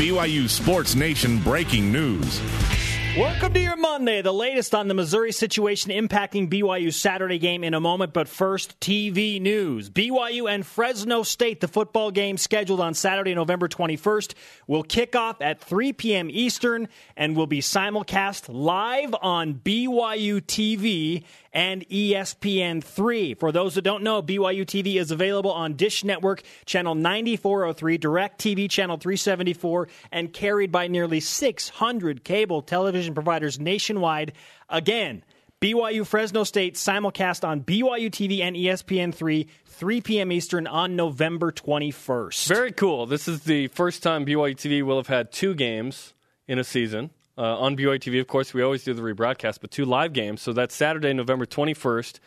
BYU Sports Nation breaking news. Welcome to your Monday, the latest on the Missouri situation impacting BYU's Saturday game in a moment. But first, TV news. BYU and Fresno State, the football game scheduled on Saturday, November 21st, will kick off at 3 p.m. Eastern and will be simulcast live on BYU TV and ESPN3. For those that don't know, BYU TV is available on Dish Network, channel 9403, Direct TV, channel 374, and carried by nearly 600 cable television providers nationwide. Again, BYU Fresno State simulcast on BYU TV and ESPN3, 3 p.m. Eastern on November 21st. Very cool. This is the first time BYU TV will have had two games in a season uh, on BYU TV. Of course, we always do the rebroadcast, but two live games. So that's Saturday, November 21st.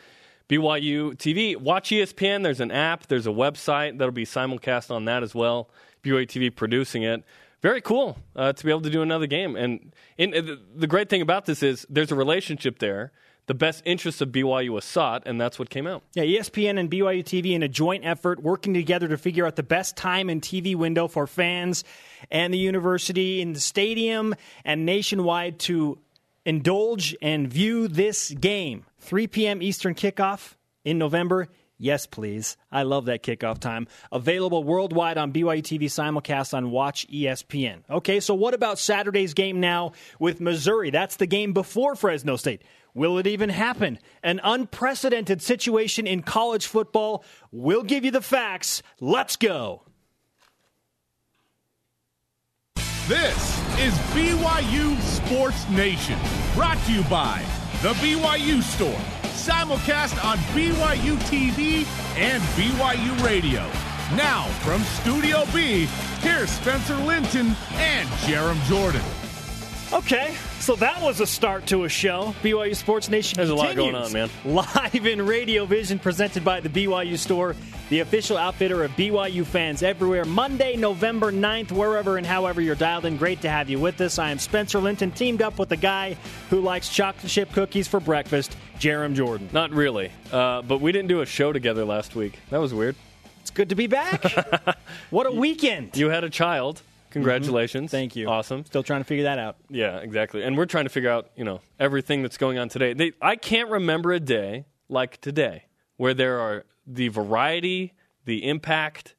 BYU TV. Watch ESPN. There's an app, there's a website that'll be simulcast on that as well. BYU TV producing it. Very cool uh, to be able to do another game. And in, uh, the great thing about this is there's a relationship there the best interests of BYU was sought, and that's what came out. Yeah, ESPN and BYU TV in a joint effort working together to figure out the best time and TV window for fans and the university in the stadium and nationwide to indulge and view this game. 3 p.m. Eastern kickoff in November. Yes, please. I love that kickoff time. Available worldwide on BYU TV simulcast on Watch ESPN. Okay, so what about Saturday's game now with Missouri? That's the game before Fresno State. Will it even happen? An unprecedented situation in college football. We'll give you the facts. Let's go. This is BYU Sports Nation, brought to you by The BYU Store, simulcast on BYU TV and BYU Radio. Now, from Studio B, here's Spencer Linton and Jarom Jordan. Okay, so that was a start to a show. BYU Sports Nation There's continues. a lot going on, man. Live in Radio Vision, presented by the BYU Store, the official outfitter of BYU fans everywhere. Monday, November 9th, wherever and however you're dialed in. Great to have you with us. I am Spencer Linton, teamed up with the guy who likes chocolate chip cookies for breakfast, Jarom Jordan. Not really, uh, but we didn't do a show together last week. That was weird. It's good to be back. what a weekend. You had a child. Congratulations. Mm-hmm. Thank you. Awesome. Still trying to figure that out. Yeah, exactly. And we're trying to figure out, you know, everything that's going on today. They, I can't remember a day like today where there are the variety, the impact,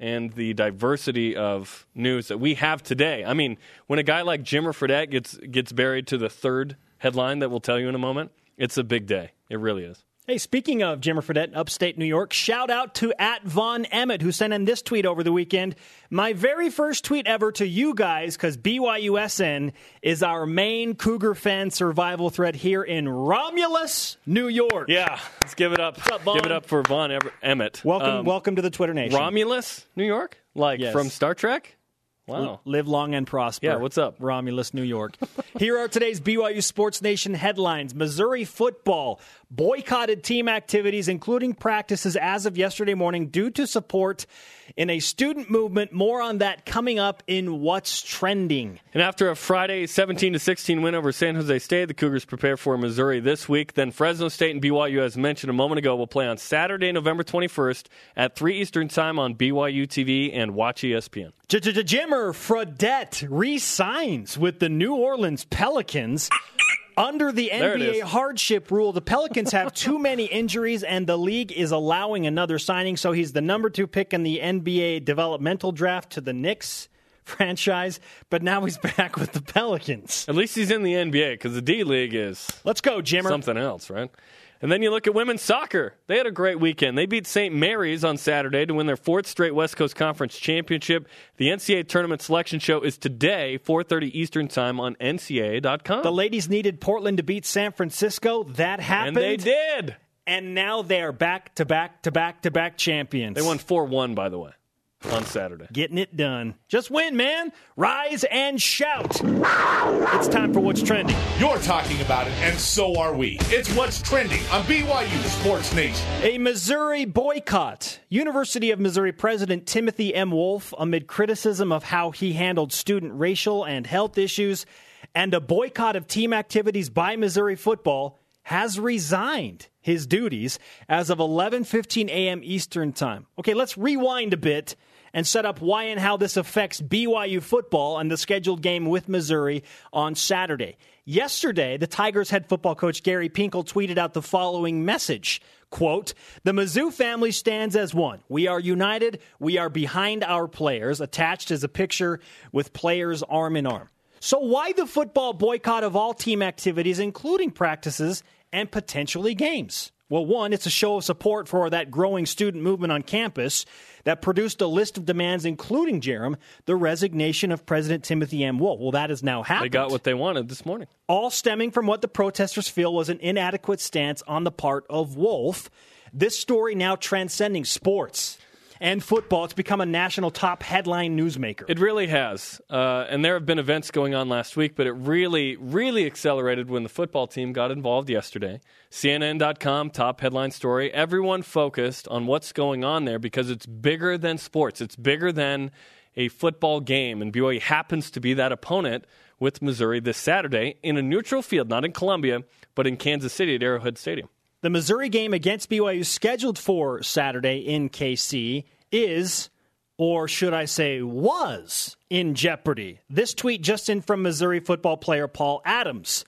and the diversity of news that we have today. I mean, when a guy like Jimmer Fredette gets gets buried to the third headline that we'll tell you in a moment, it's a big day. It really is. Hey, speaking of Jimmer Fredette, upstate New York, shout out to at Von Emmett who sent in this tweet over the weekend. My very first tweet ever to you guys because BYUSN is our main Cougar fan survival thread here in Romulus, New York. Yeah, let's give it up. What's up, Vaughn? give it up for Von Ever- Emmett. Welcome, Um, welcome to the Twitter Nation. Romulus, New York, like Yes. from Star Trek. Wow. Live long and prosper. Yeah, what's up? Romulus, New York. Here are today's BYU Sports Nation headlines. Missouri football boycotted team activities, including practices as of yesterday morning, due to support in a student movement. More on that coming up in What's Trending. And after a Friday 17 to 16 win over San Jose State, the Cougars prepare for Missouri this week. Then Fresno State and BYU, as mentioned a moment ago, will play on Saturday, November 21st at 3 Eastern Time on BYU TV and Watch ESPN. Jimmer Fredette re-signs with the New Orleans Pelicans. Under the NBA hardship rule, the Pelicans have too many injuries, and the league is allowing another signing. So he's the number two pick in the NBA developmental draft to the Knicks franchise, but now he's back with the Pelicans. At least he's in the NBA because the D League is Let's go, Jimmer. something else, right? And then you look at women's soccer. They had a great weekend. They beat St. Mary's on Saturday to win their fourth straight West Coast Conference championship. The NCAA tournament selection show is today, 4:30 Eastern Time on NCAA.com. The ladies needed Portland to beat San Francisco. That happened. and they did. And now they're back to back to back to back champions. They won 4-1 by the way on Saturday. Getting it done. Just win, man. Rise and shout. It's time for what's trending. You're talking about it, and so are we. It's what's trending on BYU Sports Nation. A Missouri boycott. University of Missouri President Timothy M. Wolfe, amid criticism of how he handled student racial and health issues, and a boycott of team activities by Missouri football, has resigned his duties as of 11:15 a.m. Eastern Time. Okay, let's rewind a bit and set up why and how this affects BYU football and the scheduled game with Missouri on Saturday. Yesterday, the Tigers head football coach Gary Pinkel tweeted out the following message. Quote, the Mizzou family stands as one. We are united. We are behind our players. Attached is a picture with players arm in arm. So why the football boycott of all team activities, including practices and potentially games? Well, one, it's a show of support for that growing student movement on campus that produced a list of demands, including, Jarom, the resignation of President Timothy M. Wolfe. Well, that has now happened. They got what they wanted this morning. All stemming from what the protesters feel was an inadequate stance on the part of Wolfe. This story now transcending sports and football. It's become a national top headline newsmaker. It really has. Uh, and there have been events going on last week, but it really, really accelerated when the football team got involved yesterday. CNN.com, top headline story. Everyone focused on what's going on there because it's bigger than sports, it's bigger than a football game. And BYU happens to be that opponent with Missouri this Saturday in a neutral field, not in Columbia, but in Kansas City at Arrowhead Stadium. The Missouri game against BYU, scheduled for Saturday in KC, is, or should I say, was in jeopardy. This tweet just in from Missouri football player Paul Adams.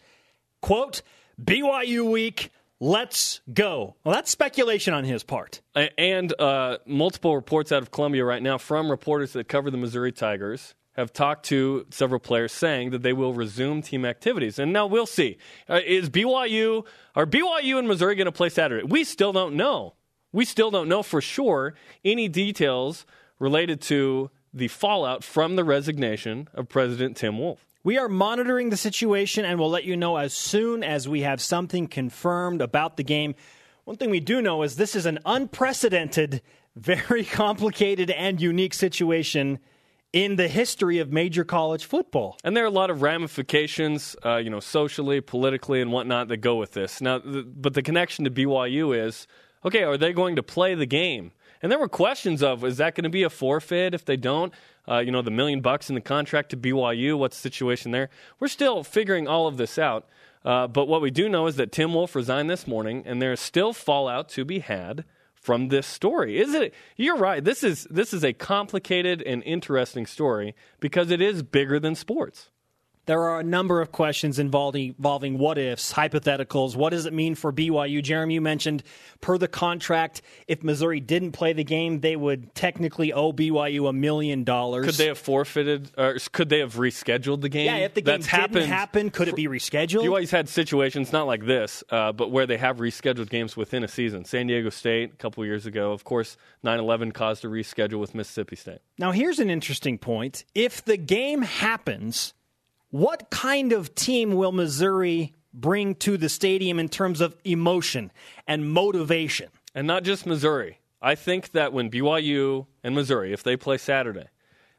Quote, BYU week, let's go. Well, that's speculation on his part. And uh, multiple reports out of Columbia right now from reporters that cover the Missouri Tigers have talked to several players saying that they will resume team activities. And now we'll see. Uh, is BYU, are BYU and Missouri going to play Saturday? We still don't know. We still don't know for sure any details related to the fallout from the resignation of President Tim Wolfe. We are monitoring the situation and we'll let you know as soon as we have something confirmed about the game. One thing we do know is this is an unprecedented, very complicated, and unique situation in the history of major college football. And there are a lot of ramifications, uh, you know, socially, politically, and whatnot that go with this. Now, but the connection to BYU is okay, are they going to play the game? And there were questions of is that going to be a forfeit if they don't? Uh, you know, the million bucks in the contract to BYU, what's the situation there? We're still figuring all of this out. Uh, but what we do know is that Tim Wolfe resigned this morning, and there is still fallout to be had from this story. Is it? You're right. This is this is a complicated and interesting story because it is bigger than sports. There are a number of questions involving, involving what ifs, hypotheticals. What does it mean for BYU? Jeremy, you mentioned per the contract, if Missouri didn't play the game, they would technically owe BYU a million dollars. Could they have forfeited, or could they have rescheduled the game? Yeah, if the game That's didn't happened. happen, could it be rescheduled? BYU's had situations not like this, uh, but where they have rescheduled games within a season. San Diego State a couple years ago, of course, 9/11 caused a reschedule with Mississippi State. Now, here's an interesting point. If the game happens, what kind of team will Missouri bring to the stadium in terms of emotion and motivation? And not just Missouri. I think that when BYU and Missouri, if they play Saturday,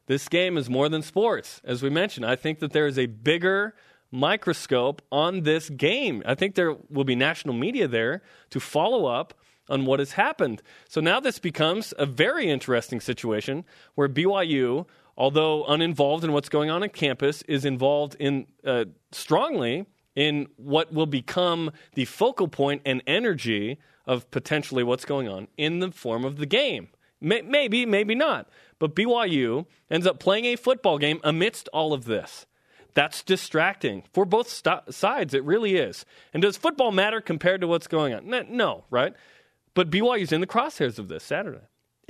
this game is more than sports. As we mentioned, I think that there is a bigger microscope on this game. I think there will be national media there to follow up on what has happened. So now this becomes a very interesting situation where BYU, although uninvolved in what's going on on campus, is involved in uh, strongly in what will become the focal point and energy of potentially what's going on in the form of the game. May- maybe, maybe not. But BYU ends up playing a football game amidst all of this. That's distracting for both st- sides. It really is. And does football matter compared to what's going on? No, right? But BYU's in the crosshairs of this Saturday.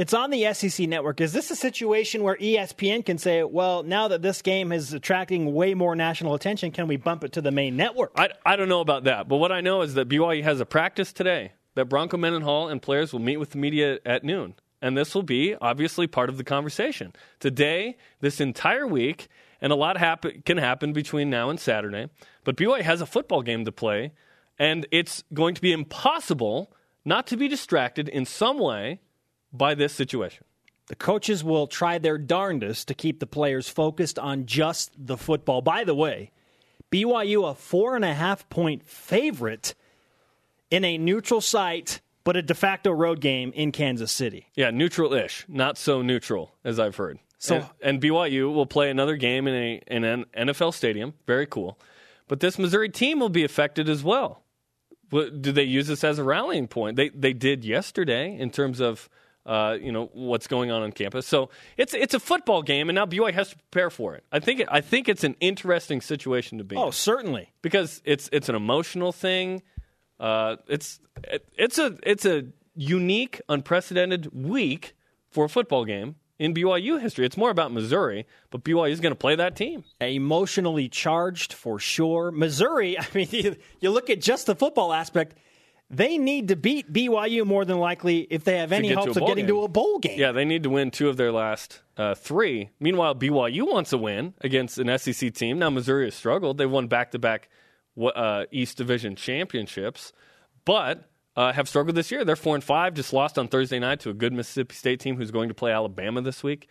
It's on the SEC network. Is this a situation where ESPN can say, well, now that this game is attracting way more national attention, can we bump it to the main network? I, I don't know about that, but what I know is that BYU has a practice today that Bronco Mendenhall and players will meet with the media at noon. And this will be obviously part of the conversation. Today, this entire week, and a lot happen, can happen between now and Saturday, but BYU has a football game to play, and it's going to be impossible not to be distracted in some way by this situation. The coaches will try their darndest to keep the players focused on just the football. By the way, BYU a four and a half point favorite in a neutral site, but a de facto road game in Kansas City. Yeah, neutral ish, not so neutral as I've heard. So- and, and BYU will play another game in a in an NFL stadium. Very cool. But this Missouri team will be affected as well. Do they use this as a rallying point? They they did yesterday in terms of uh, you know what's going on on campus. So it's it's a football game, and now BYU has to prepare for it. I think I think it's an interesting situation to be. Oh, in certainly. because it's it's an emotional thing. Uh, it's it, it's a it's a unique, unprecedented week for a football game in BYU history. It's more about Missouri, but BYU is going to play that team. Emotionally charged for sure. Missouri, I mean, you, you look at just the football aspect, they need to beat BYU more than likely if they have any hopes of getting game. to a bowl game. Yeah, they need to win two of their last uh, three. Meanwhile, BYU wants a win against an SEC team. Now Missouri has struggled. They won back to back East Division championships, but uh, have struggled this year. They're four and five. Just lost on Thursday night to a good Mississippi State team who's going to play Alabama this week.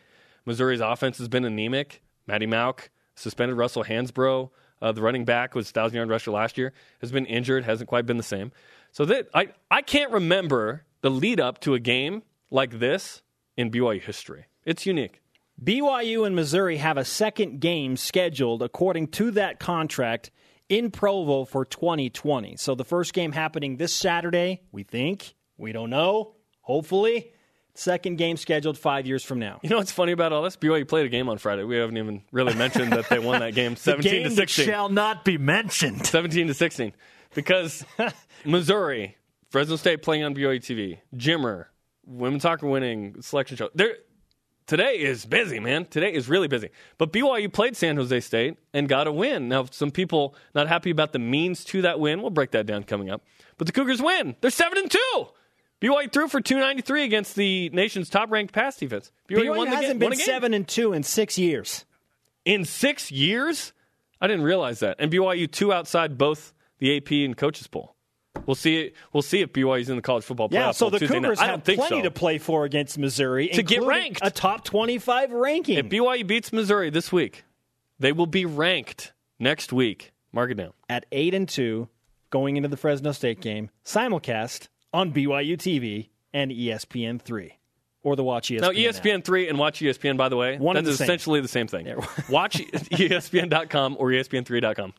Missouri's offense has been anemic. Maty Mauk suspended Russell Hansbrough. Uh, the running back was thousand yard rusher last year. Has been injured. Hasn't quite been the same. So that I I can't remember the lead up to a game like this in BYU history. It's unique. BYU and Missouri have a second game scheduled according to that contract in Provo for 2020. So the first game happening this Saturday, we think. We don't know. Hopefully. Second game scheduled five years from now. You know what's funny about all this? BYU played a game on Friday. We haven't even really mentioned that they won that game, seventeen game to that sixteen. shall not be mentioned. 17 to 16 because Missouri, Fresno State playing on BYU TV, Jimmer, women's soccer winning selection show. They're, today is busy, man. Today is really busy. But BYU played San Jose State and got a win. Now, some people not happy about the means to that win. We'll break that down coming up. But the Cougars win. They're 7 and 2. BYU threw for 293 against the nation's top ranked pass defense. BYU won the hasn't game, been won a game. seven and two in six years. in six years. I didn't realize that. And BYU two outside both the AP and coaches poll. We'll see. We'll see if BYU's in the college football playoff. Yeah, so the Tuesday night. Cougars I have plenty so. to play for against Missouri To get ranked. a top twenty-five ranking. If BYU beats Missouri this week, they will be ranked next week. Mark it down. at eight and two, going into the Fresno State game, simulcast on BYU TV and ESPN three, or the Watch ESPN. Now, app. ESPN three and Watch ESPN. By the way, One and that's the essentially the same thing. Watch E ESPN.com or E ESPN3.com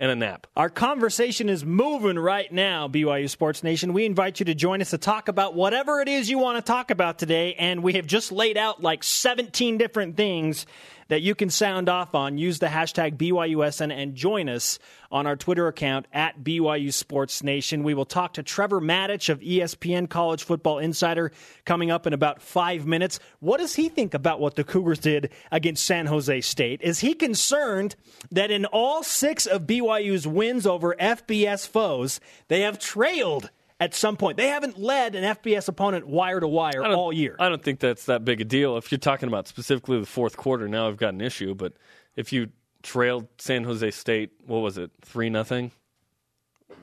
and a nap. Our conversation is moving right now, BYU Sports Nation. We invite you to join us to talk about whatever it is you want to talk about today. And we have just laid out like 17 different things that you can sound off on. Use the hashtag BYUSN and join us on our Twitter account at BYU Sports Nation. We will talk to Trevor Matich of ESPN College Football Insider coming up in about five minutes. What does he think about what the Cougars did against San Jose State? Is he concerned that in all six of BYU's wins over FBS foes, they have trailed at some point? They haven't led an FBS opponent wire to wire all year. I don't think that's that big a deal. If you're talking about specifically the fourth quarter, now I've got an issue. But if you trailed San Jose State, what was it, three nothing?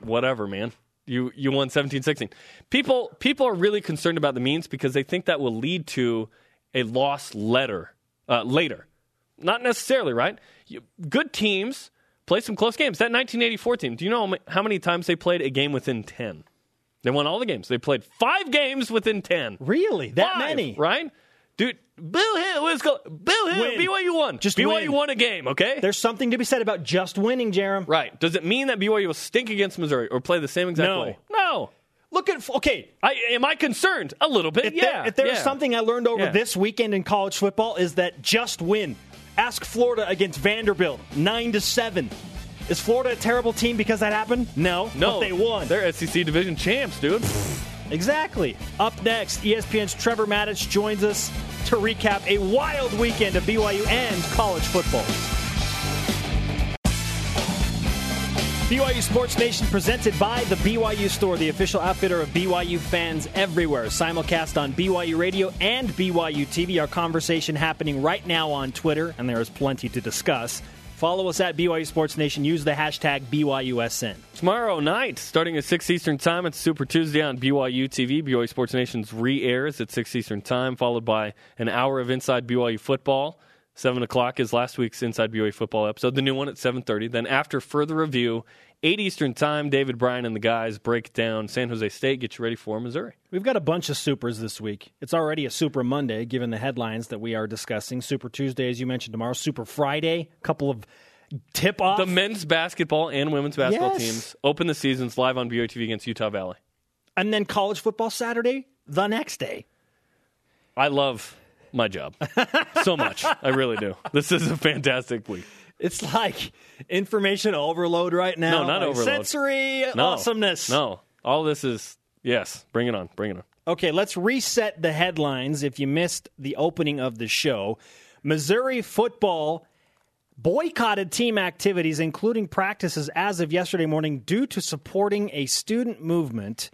Whatever, man. You you won 17-16. People people are really concerned about the means because they think that will lead to a loss letter uh, later. Not necessarily, right? You, good teams play some close games. That 1984 team. Do you know how many times they played a game within 10? They won all the games. They played five games within 10. really? That Five, many? right? Dude, Bill Hill, let's go. Bill Hill, Win. BYU won. Just BYU win. won a game, okay? There's something to be said about just winning, Jarom. right. Does it mean that BYU will stink against Missouri or play the same exact No. way? No. Look at okay. I, am I concerned? A little bit, If, yeah. there, if there's yeah. something I learned over Yeah. this weekend in college football is that just win. Ask Florida against Vanderbilt, nine to seven. Is Florida a terrible team because that happened? No, No, but they won. They're SEC division champs, dude. Exactly. Up next, ESPN's Trevor Matich joins us to recap a wild weekend of BYU and college football. BYU Sports Nation presented by the BYU Store, the official outfitter of BYU fans everywhere. Simulcast on BYU Radio and BYU TV. Our conversation happening right now on Twitter, and there is plenty to discuss. Follow us at BYU Sports Nation. Use the hashtag BYUSN. Tomorrow night, starting at 6 Eastern Time, it's Super Tuesday on BYU TV. BYU Sports Nation's re airs at 6 Eastern Time, followed by an hour of Inside BYU Football. 7 o'clock is last week's Inside BYU Football episode, the new one at 7.30. Then after further review, 8 Eastern Time, David Bryan and the guys break down San Jose State, get you ready for Missouri. We've got a bunch of supers this week. It's already a Super Monday, given the headlines that we are discussing. Super Tuesday, as you mentioned tomorrow. Super Friday, a couple of tip off. The men's basketball and women's basketball Yes. teams open the seasons live on BYU TV against Utah Valley. and then college football Saturday, the next day. I love my job so much. I really do. This is a fantastic week. It's like information overload right now. No, not like overload. Sensory No. awesomeness. No, all this is yes. Bring it on. Bring it on. Okay, let's reset the headlines if you missed the opening of the show. Missouri football boycotted team activities, including practices, as of yesterday morning due to supporting a student movement.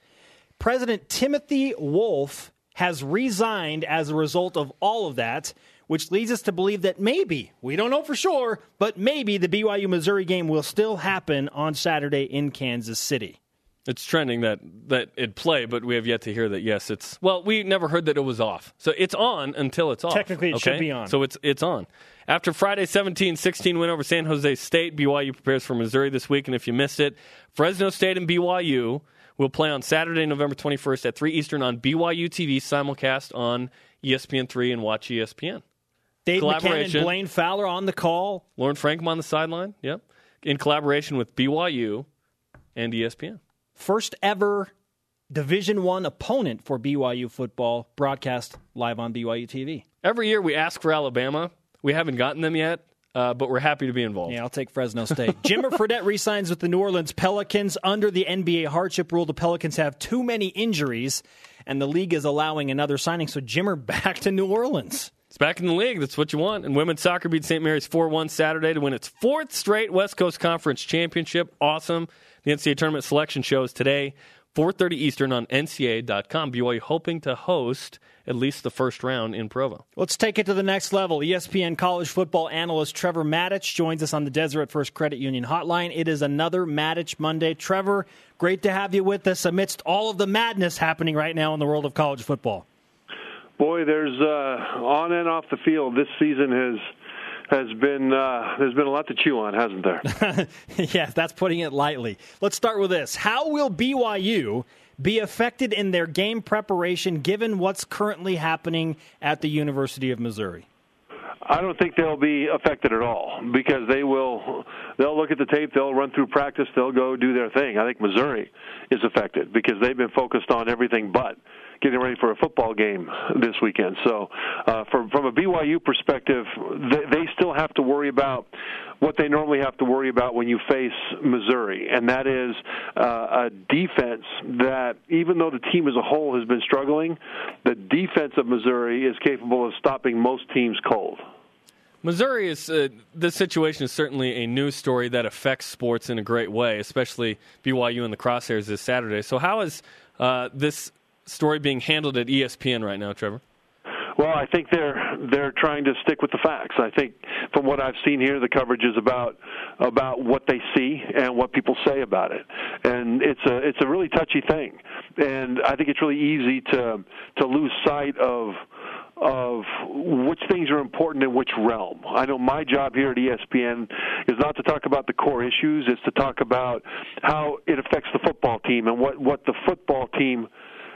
President Timothy Wolfe has resigned as a result of all of that, which leads us to believe that maybe, we don't know for sure, but maybe the BYU Missouri game will still happen on Saturday in Kansas City. It's trending that that it play, but we have yet to hear that. Yes, it's well. We never heard that it was off, so it's on until it's off. Technically, it should be on. So it's it's on. After Friday's 17-16 win over San Jose State, BYU prepares for Missouri this week. And if you missed it, Fresno State and BYU will play on Saturday, November 21st at 3 Eastern on BYU TV, simulcast on E ESPN3 and Watch ESPN. Dave McCann and Blaine Fowler on the call. Lauren Frankham on the sideline, yep, in collaboration with BYU and ESPN. first ever Division One opponent for BYU football broadcast live on BYU TV. Every year we ask for Alabama. We haven't gotten them yet, uh, but we're happy to be involved. Yeah, I'll take Fresno State. Jimmer Fredette resigns with the New Orleans Pelicans under the NBA hardship rule. The Pelicans have too many injuries, and the league is allowing another signing. So Jimmer back to New Orleans. It's back in the league. That's what you want. And women's soccer beat St. Mary's 4 1 Saturday to win its fourth straight West Coast Conference championship. Awesome. The NCAA tournament selection shows today, 4.30 Eastern on NCAA.com. BYU hoping to host at least the first round in Provo. Let's take it to the next level. ESPN college football analyst Trevor Matich joins us on the Deseret First Credit Union hotline. It is another Matich Monday. Trevor, great to have you with us amidst all of the madness happening right now in the world of college football. Boy, there's uh, on and off the field. This season has has been uh, there's been a lot to chew on, hasn't there? yes, that's putting it lightly. Let's start with this. How will BYU be affected in their game preparation given what's currently happening at the University of Missouri? I don't think they'll be affected at all because they will they'll look at the tape, they'll run through practice, they'll go do their thing. I think Missouri is affected because they've been focused on everything but getting ready for a football game this weekend. So, uh, from from a BYU perspective, they, they still have to worry about what they normally have to worry about when you face Missouri, and that is uh, a defense that, even though the team as a whole has been struggling, the defense of Missouri is capable of stopping most teams cold. Missouri is uh, this situation is certainly a news story that affects sports in a great way, especially BYU in the crosshairs this Saturday. So, how is uh, this story being handled at ESPN right now, Trevor? Well, I think they're they're trying to stick with the facts. I think from what I've seen here, the coverage is about about what they see and what people say about it, and it's a it's a really touchy thing, and I think it's really easy to to lose sight of of which things are important in which realm. I know my job here at ESPN is not to talk about the core issues; it's to talk about how it affects the football team and what what the football team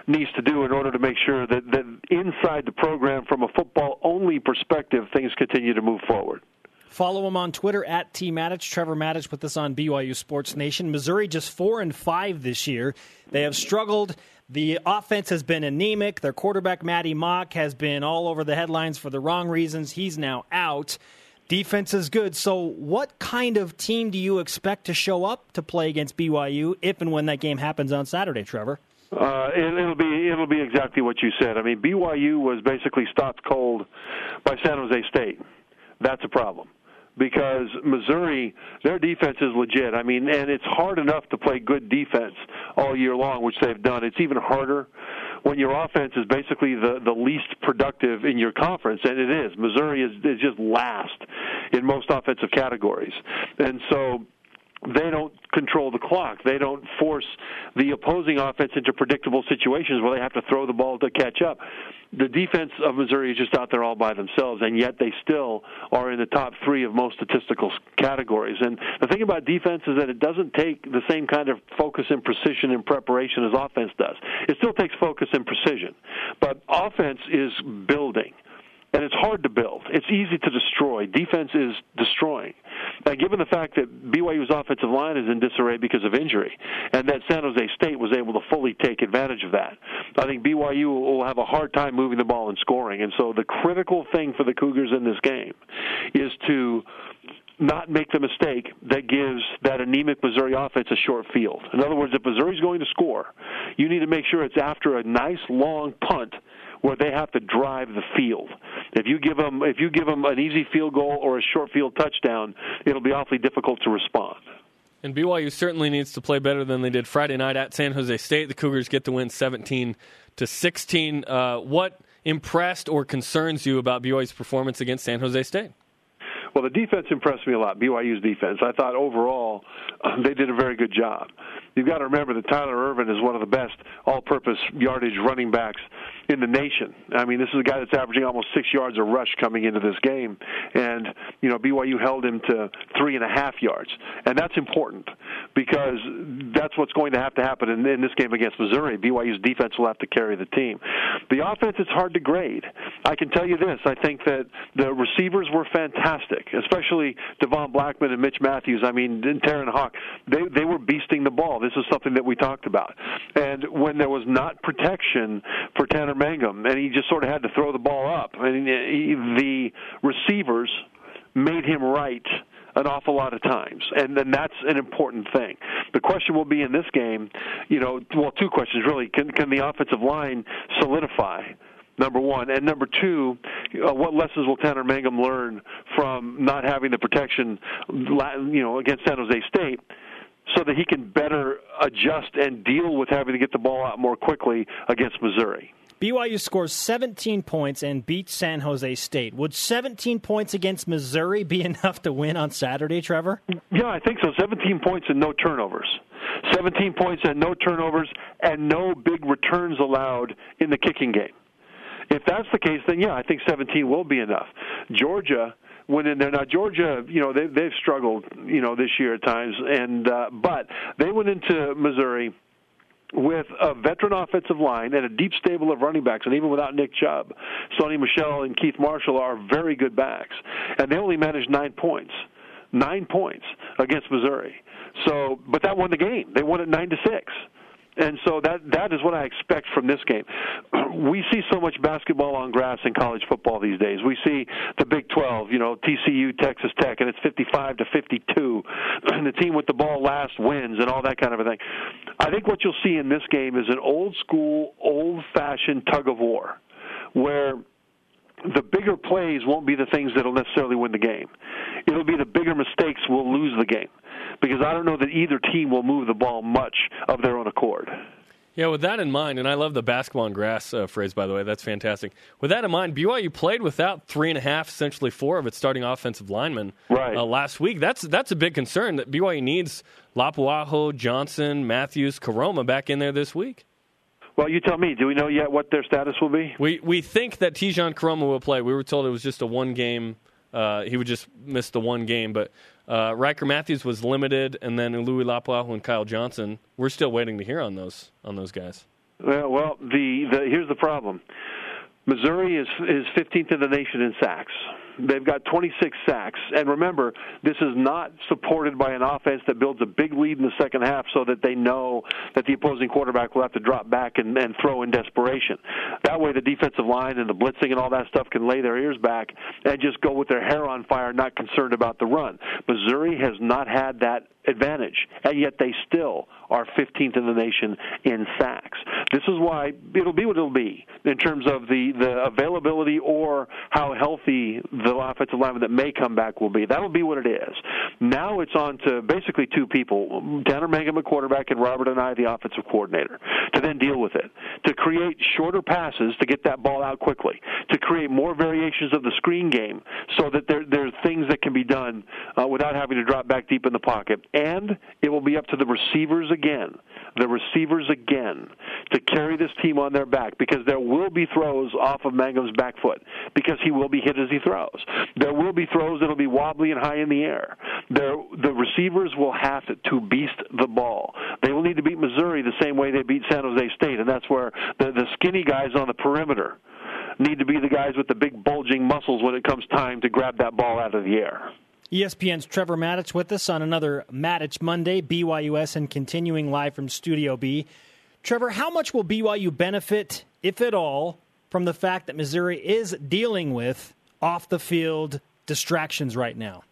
needs to do in order to make sure that, that inside the program, from a football only perspective, things continue to move forward. Follow him on Twitter at T Matich. Trevor Matich with us on BYU Sports Nation. Missouri just four and five this year. They have struggled. The offense has been anemic. Their quarterback Maty Mauk has been all over the headlines for the wrong reasons. He's now out. Defense is good. So, what kind of team do you expect to show up to play against BYU if and when that game happens on Saturday, Trevor? Uh, it, it'll be it'll be exactly what you said. I mean, BYU was basically stopped cold by San Jose State. That's a problem because Missouri, their defense is legit. I mean, and it's hard enough to play good defense all year long, which they've done. It's even harder when your offense is basically the the least productive in your conference, and it is. Missouri is is just last in most offensive categories, and so they don't control the clock. They don't force the opposing offense into predictable situations where they have to throw the ball to catch up. The defense of Missouri is just out there all by themselves, and yet they still are in the top three of most statistical categories. And the thing about defense is that it doesn't take the same kind of focus and precision and preparation as offense does. It still takes focus and precision, but offense is building and it's hard to build. It's easy to destroy. Defense is destroying. And given the fact that BYU's offensive line is in disarray because of injury, and that San Jose State was able to fully take advantage of that, I think BYU will have a hard time moving the ball and scoring. And so the critical thing for the Cougars in this game is to not make the mistake that gives that anemic Missouri offense a short field. In other words, if Missouri's going to score, you need to make sure it's after a nice long punt where they have to drive the field. If you give them if you give them an easy field goal or a short field touchdown, it'll be awfully difficult to respond. And BYU certainly needs to play better than they did Friday night at San Jose State. The Cougars get the win 17 to 16. Uh, what impressed or concerns you about BYU's performance against San Jose State? Well, the defense impressed me a lot. BYU's defense. I thought overall they did a very good job. You've got to remember that Tyler Ervin is one of the best all-purpose yardage running backs in the nation. I mean, this is a guy that's averaging almost six yards a rush coming into this game, and you know BYU held him to three and a half yards, and that's important because that's what's going to have to happen in, in this game against Missouri. BYU's defense will have to carry the team. The offense is hard to grade. I can tell you this: I think that the receivers were fantastic, especially Devon Blackmon and Mitch Mathews. I mean, and Terenn Houk. They they were beasting the ball. This is something that we talked about, and when there was not protection for Tanner Mangum, and he just sort of had to throw the ball up. Mean, he, the receivers made him right an awful lot of times, and then that's an important thing. The question will be in this game, you know, well, two questions really: can can the offensive line solidify? Number one, and number two, uh, what lessons will Tanner Mangum learn from not having the protection, you know, against San Jose State? so that he can better adjust and deal with having to get the ball out more quickly against Missouri. BYU scores 17 points and beats San Jose State. Would 17 points against Missouri be enough to win on Saturday, Trevor? Yeah, I think so. 17 points and no turnovers. 17 points and no turnovers and no big returns allowed in the kicking game. If that's the case, then yeah, I think 17 will be enough. Georgia went in there. Now Georgia, you know, they they've struggled, you know, this year at times, and uh, but they went into Missouri with a veteran offensive line and a deep stable of running backs, and even without Nick Chubb, Sony Michel and Keith Marshall are very good backs, and they only managed nine points, nine points against Missouri. So, but that won the game. They won it nine to six. And so that that is what I expect from this game. We see so much basketball on grass in college football these days. We see the Big 12, you know, TCU, Texas Tech, and it's 55 to 52, and the team with the ball last wins, and all that kind of a thing. I think what you'll see in this game is an old school, old fashioned tug of war, where the bigger plays won't be the things that'll necessarily win the game. It'll be the bigger mistakes will lose the game because I don't know that either team will move the ball much of their own accord. Yeah, with that in mind, and I love the basketball on grass uh, phrase, by the way. That's fantastic. With that in mind, BYU played without three and a half, essentially four of its starting offensive linemen right. uh, last week. That's that's a big concern that BYU needs Lapuaho, Johnson, Mathews, Koroma back in there this week. Well, you tell me. Do we know yet what their status will be? We we think that Tejan Koroma will play. We were told it was just a one game. Uh, he would just miss the one game, but uh, Ryker Mathews was limited, and then Ului Lapuaho and Kyle Johnson. We're still waiting to hear on those on those guys. Well, well, the, the here's the problem. Missouri is is 15th in the nation in sacks. They've got 26 sacks. And remember, this is not supported by an offense that builds a big lead in the second half so that they know that the opposing quarterback will have to drop back and, and throw in desperation. That way, the defensive line and the blitzing and all that stuff can lay their ears back and just go with their hair on fire, not concerned about the run. Missouri has not had that advantage, and yet they still are 15th in the nation in sacks. This is why it'll be what it'll be in terms of the, the availability or how healthy the offensive lineman that may come back will be. That'll be what it is. Now it's on to basically two people, Tanner Mangum, a quarterback, and Robert Anae, the offensive coordinator, to then deal with it, to create shorter passes to get that ball out quickly, to create more variations of the screen game so that there, there's things that can be done uh, without having to drop back deep in the pocket and it will be up to the receivers again, the receivers again, to carry this team on their back because there will be throws off of Mangum's back foot because he will be hit as he throws. There will be throws that'll be wobbly and high in the air. There, the receivers will have to beast the ball. They will need to beat Missouri the same way they beat San Jose State, and that's where the, the skinny guys on the perimeter need to be the guys with the big bulging muscles when it comes time to grab that ball out of the air. ESPN's Trevor Matich with us on another Matich Monday, BYUS, and continuing live from Studio B. Trevor, how much will BYU benefit, if at all, from the fact that Missouri is dealing with off the field distractions right now?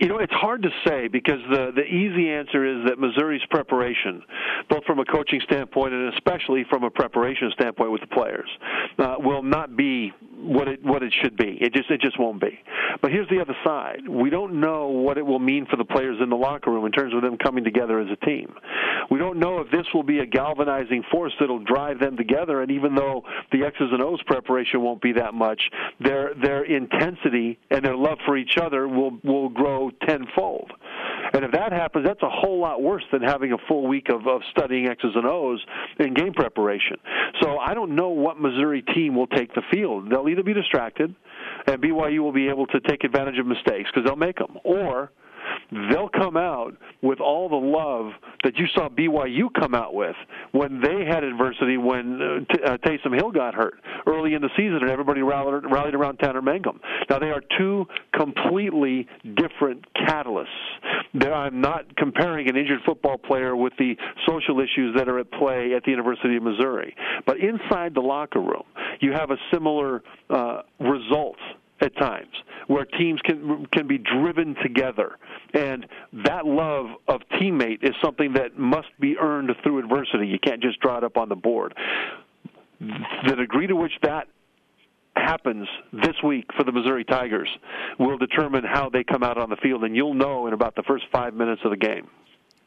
You know, it's hard to say because the the easy answer is that Missouri's preparation, both from a coaching standpoint and especially from a preparation standpoint with the players, uh, will not be what it what it should be. It just it just won't be. But here's the other side. We don't know what it will mean for the players in the locker room in terms of them coming together as a team. We don't know if this will be a galvanizing force that'll drive them together. And even though the X's and O's preparation won't be that much, their their intensity and their love for each other will will tenfold. And if that happens, that's a whole lot worse than having a full week of, of studying X's and O's in game preparation. So I don't know what Missouri team will take the field. They'll either be distracted, and BYU will be able to take advantage of mistakes because they'll make them, or they'll come out with all the love that you saw BYU come out with when they had adversity when uh, T- uh, Taysom Hill got hurt early in the season and everybody rallied, rallied around Tanner Mangum. Now, they are two completely different catalysts. I'm not comparing an injured football player with the social issues that are at play at the University of Missouri. But inside the locker room, you have a similar uh, result at times where teams can can be driven together. And that love of teammate is something that must be earned through adversity. You can't just draw it up on the board. The degree to which that happens this week for the Missouri Tigers will determine how they come out on the field and you'll know in about the first 5 minutes of the game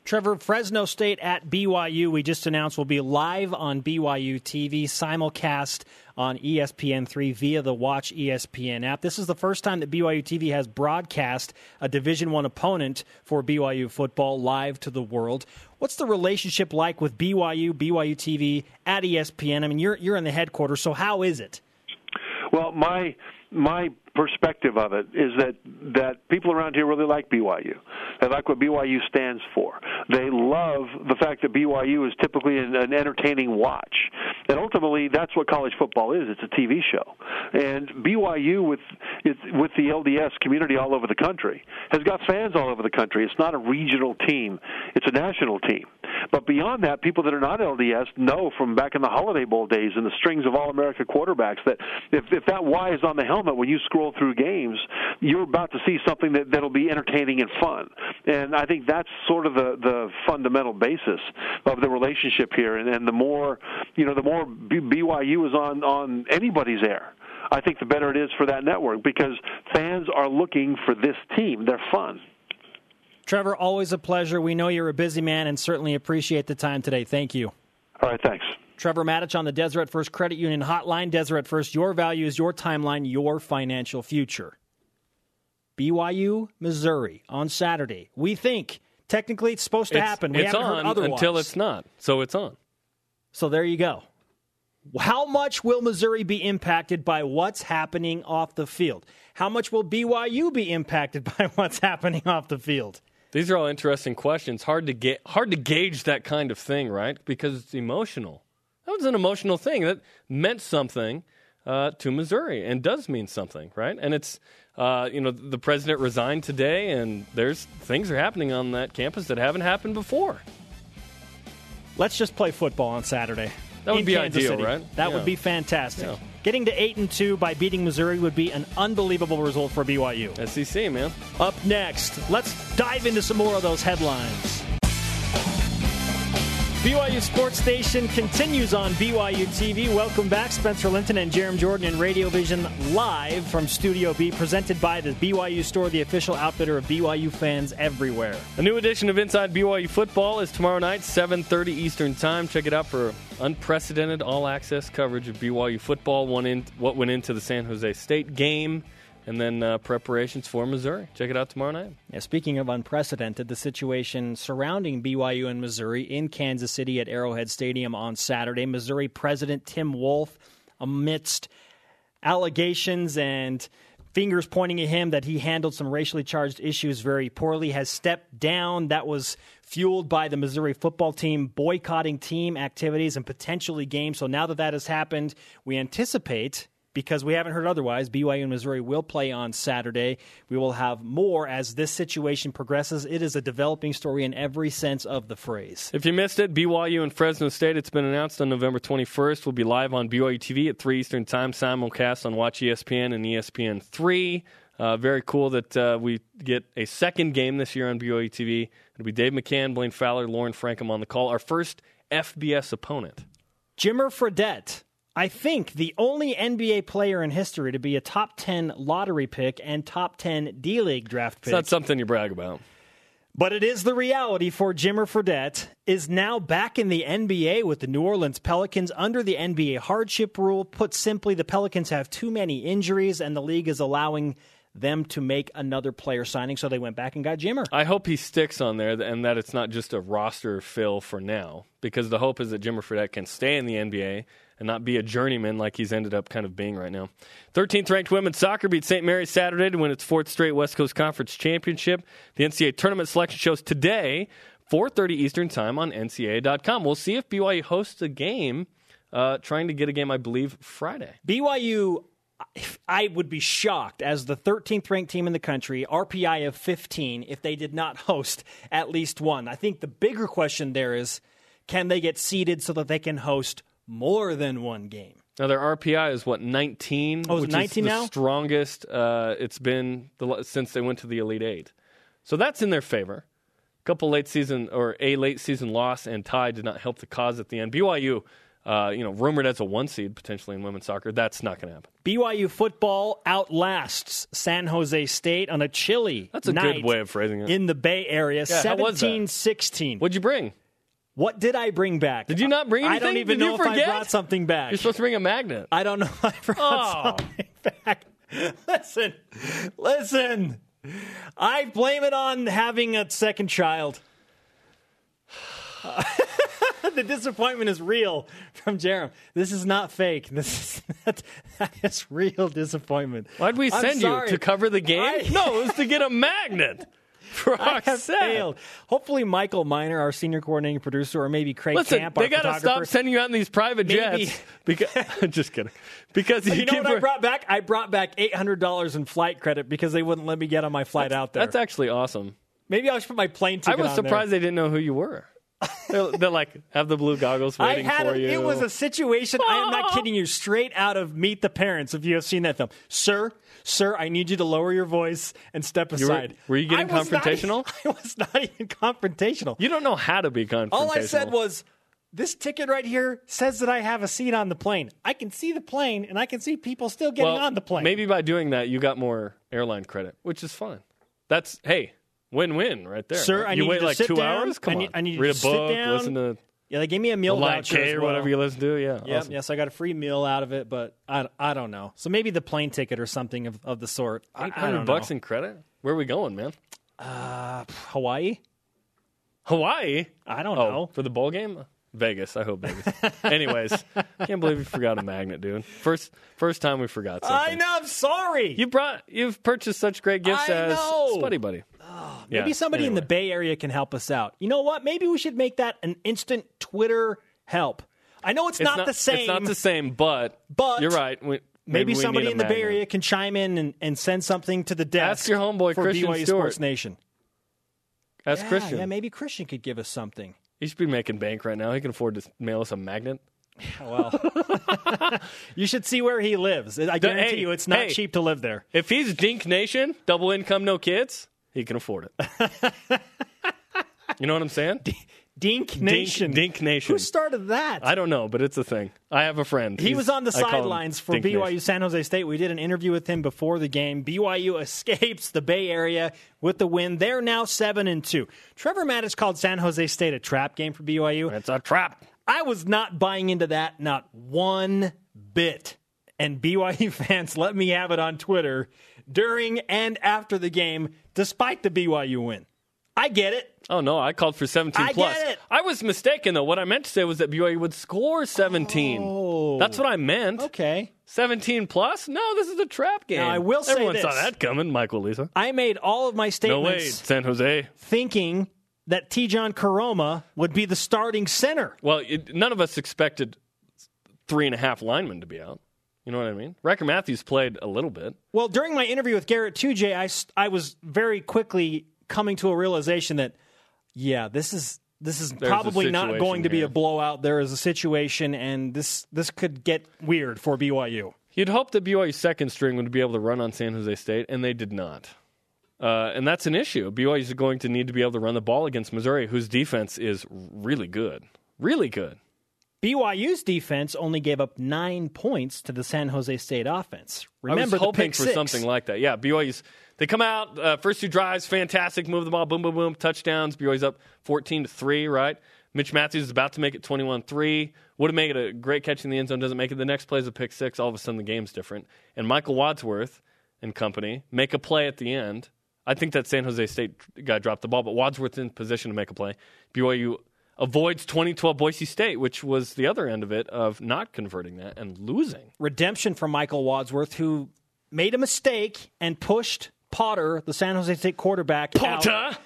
Trevor, Fresno State at BYU, we just announced will be live on BYU TV, simulcast on ESPN3 via the Watch ESPN app. This is the first time that BYU TV has broadcast a Division 1 opponent for BYU football live to the world. What's the relationship like with BYU, BYU TV at ESPN? I mean, you're you're in the headquarters, so how is it? Well, my my perspective of it is that that people around here really like BYU. They like what BYU stands for. They love the fact that BYU is typically an, an entertaining watch. And ultimately, that's what college football is. It's a TV show. And BYU, with with the LDS community all over the country, has got fans all over the country. It's not a regional team; it's a national team. But beyond that, people that are not LDS know from back in the Holiday Bowl days and the strings of All America quarterbacks that if if that Y is on the helmet when you scroll through games, you're about to see something that that'll be entertaining and fun. And I think that's sort of the the fundamental basis of the relationship here. And, and the more you know, the more BYU is on on anybody's air. I think the better it is for that network because fans are looking for this team. They're fun. Trevor, always a pleasure. We know you're a busy man and certainly appreciate the time today. Thank you. All right, thanks. Trevor Matich on the Deseret First Credit Union Hotline. Deseret First, your values, your timeline, your financial future. BYU, Missouri on Saturday. We think technically it's supposed to it's, happen. We it's on until it's not. So it's on. So there you go. How much will Missouri be impacted by what's happening off the field? How much will BYU be impacted by what's happening off the field? These are all interesting questions. Hard to get hard to gauge that kind of thing, right? Because it's emotional. That was an emotional thing that meant something uh, to Missouri and does mean something, right? And it's uh, you know the president resigned today, and there's things are happening on that campus that haven't happened before. Let's just play football on Saturday. That would be Kansas ideal, City. right? That Yeah. would be fantastic. Yeah. Getting to eight and two by beating Missouri would be an unbelievable result for BYU. SEC, man. Up next, let's dive into some more of those headlines. BYU Sports Nation continues on BYU TV. Welcome back, Spencer Linton and Jarom Jordan in Radio Vision live from Studio B, presented by the BYU Store, the official outfitter of BYU fans everywhere. A new edition of Inside BYU Football is tomorrow night, 7:30 Eastern Time. Check it out for unprecedented all-access coverage of BYU football. One in, what went into the San Jose State game, and then uh, preparations for Missouri. Check it out tomorrow night. Yeah, speaking of unprecedented, the situation surrounding BYU and Missouri in Kansas City at Arrowhead Stadium on Saturday. Missouri President Tim Wolfe, amidst allegations and fingers pointing at him that he handled some racially charged issues very poorly, has stepped down. That was fueled by the Missouri football team boycotting team activities and potentially games. So now that that has happened, we anticipate because we haven't heard otherwise. BYU and Missouri will play on Saturday. We will have more as this situation progresses. It is a developing story in every sense of the phrase. If you missed it, BYU and Fresno State, it's been announced on November 21st. We'll be live on BYU TV at 3 Eastern Time, simulcast on Watch ESPN and ESPN 3. Uh, very cool that uh, we get a second game this year on BYU TV. It'll be Dave McCann, Blaine Fowler, Lauren Frankham on the call. Our first FBS opponent. Jimmer Fredette I think the only NBA player in history to be a top 10 lottery pick and top 10 D League draft pick. It's not something you brag about. But it is the reality for Jimmer Fredette is now back in the NBA with the New Orleans Pelicans under the NBA hardship rule. Put simply, the Pelicans have too many injuries and the league is allowing them to make another player signing, so they went back and got Jimmer. I hope he sticks on there and that it's not just a roster fill for now, because the hope is that Jimmer Fredette can stay in the NBA and not be a journeyman like he's ended up kind of being right now. 13th ranked women's soccer beat St. Mary's Saturday to win its fourth straight West Coast Conference championship. The NCAA tournament selection shows today, 4:30 Eastern Time on NCAA.com. We'll see if BYU hosts a game. Uh, trying to get a game, I believe, Friday. BYU I would be shocked as the 13th ranked team in the country, RPI of 15, if they did not host at least one. I think the bigger question there is can they get seeded so that they can host more than one game? Now their RPI is what 19, oh, which 19 is the now? strongest uh, it's been the, since they went to the Elite Eight. So that's in their favor. A couple late season or a late season loss and tie did not help the cause at the end. BYU uh, you know, rumored as a one seed potentially in women's soccer. That's not going to happen. BYU football outlasts San Jose State on a chilly That's a good way of phrasing it. in the Bay Area, Yeah, how was that? 17-16. What'd you bring? What did I bring back? Did you not bring I don't anything? even Did you know if I brought something back. You're supposed to bring a magnet. I don't know if I brought Oh. something back. Listen, listen. I blame it on having a second child. the disappointment is real from Jarom. This is not fake. This is that, that is real disappointment. Why'd we send you to cover the game? I- no, it was to get a magnet. I have failed. Hopefully, Michael Miner, our senior coordinating producer, or maybe Craig Listen, Camp, they got to stop sending you out in these private Maybe- jets. Because just kidding. Because you, You know what I brought back? I brought back eight hundred dollars in flight credit because they wouldn't let me get on my flight out there. That's actually awesome. Maybe I should put my plane ticket. I was surprised There. they didn't know who you were. they're, they're like have the blue goggles waiting had for a, you. it was a situation. I am not kidding you. Straight out of Meet the Parents. If you have seen that film, sir, sir, I need you to lower your voice and step were- aside. were you getting I was not- confrontational? I was not even confrontational. you don't know how to be confrontational. All I said was, this ticket right here says that I have a seat on the plane. I can see the plane, and I can see people still getting well, on the plane. Maybe by doing that, you got more airline credit, which is fine. That's hey, win-win right there. Sir, right? I you need wait you to like sit two down. hours. Come I need- on, I need you read to a sit book, down. listen to Yeah, they gave me a meal Lion voucher K or well. whatever you listen to. Yeah, Yep, awesome. yes, I got a free meal out of it, but I, I don't know. So maybe the plane ticket or something of, of the sort. I hundred bucks in credit. Where are we going, man? Uh, Hawaii. Hawaii. I don't Oh, know. for the bowl game? Vegas. I hope Vegas. Anyways, can't believe you forgot a magnet, dude. First, first time we forgot something. I know. I'm sorry. You brought. You've purchased such great gifts I as know. Spuddy Buddy. Maybe Yeah, somebody in the. Bay Area can help us out. You know what? Maybe we should make that an instant Twitter help. I know it's, It's not, the same. It's not the same, but But you're right. We, maybe, we somebody in the Bay. Area can chime in and, and send something to the desk. Ask your homeboy, for Christian BYU Stewart. Sports Nation. Ask Yeah, Christian. yeah, maybe Christian could give us something. He should be making bank right now. He can afford to mail us a magnet. Well, you should see where he lives. I guarantee hey, you, it's not hey. cheap to live there. If he's Dink Nation, double income, no kids, he can afford it. you know what I'm saying? Dink Nation. Dink Nation. Who started that? I don't know, but it's a thing. I have a friend. he He's- was on the I call him sidelines for Dink BYU Nation. San Jose State. We did an interview with him before the game. BYU escapes the Bay Area with the win. They're now seven and two. Trevor Matich called San Jose State a trap game for BYU. It's a trap. I was not buying into that, not one bit. And BYU fans let me have it on Twitter during and after the game, despite the BYU win. I get it. Oh no, I called for 17 I plus. get it. I was mistaken though. What I meant to say was that BYU would score 17. Oh. That's what I meant. Okay. 17 plus? No, this is a trap game. Now, I will say Everyone saw that coming, Michael Lisa. I made all of my statements. No way, San Jose. thinking that Tejan Koroma would be the starting center. Well, it, none of us expected three and a half linemen to be out. You know what I mean? Ryker Mathews played a little bit. Well, during my interview with Garrett 2J, I, I was very quickly coming to a realization that, yeah, this is this is There's probably not going to be here. a blowout. There is a situation, and this this could get weird for BYU. You'd hope that BYU's second string would be able to run on San Jose State, and they did not. Uh, and that's an issue. BYU is going to need to be able to run the ball against Missouri, whose defense is really good. Really good. BYU's defense only gave up nine points to the San Jose State offense. I Remember was the hoping for six. something like that. Yeah, BYU's they come out uh, first two drives, fantastic, move the ball, boom, boom, boom, touchdowns. BYU's up fourteen to three, right? Mitch Mathews is about to make it 21-3. Would have made it a great catch in the end zone. Doesn't make it. The next play is a pick six. All of a sudden, the game's different. And Michael Wadsworth and company make a play at the end. I think that San Jose State guy dropped the ball, but Wadsworth's in position to make a play. BYU avoids 2012 Boise State, which was the other end of it of not converting that and losing. redemption from Michael Wadsworth, who made a mistake and pushed Potter, the San Jose State quarterback, out, Potter!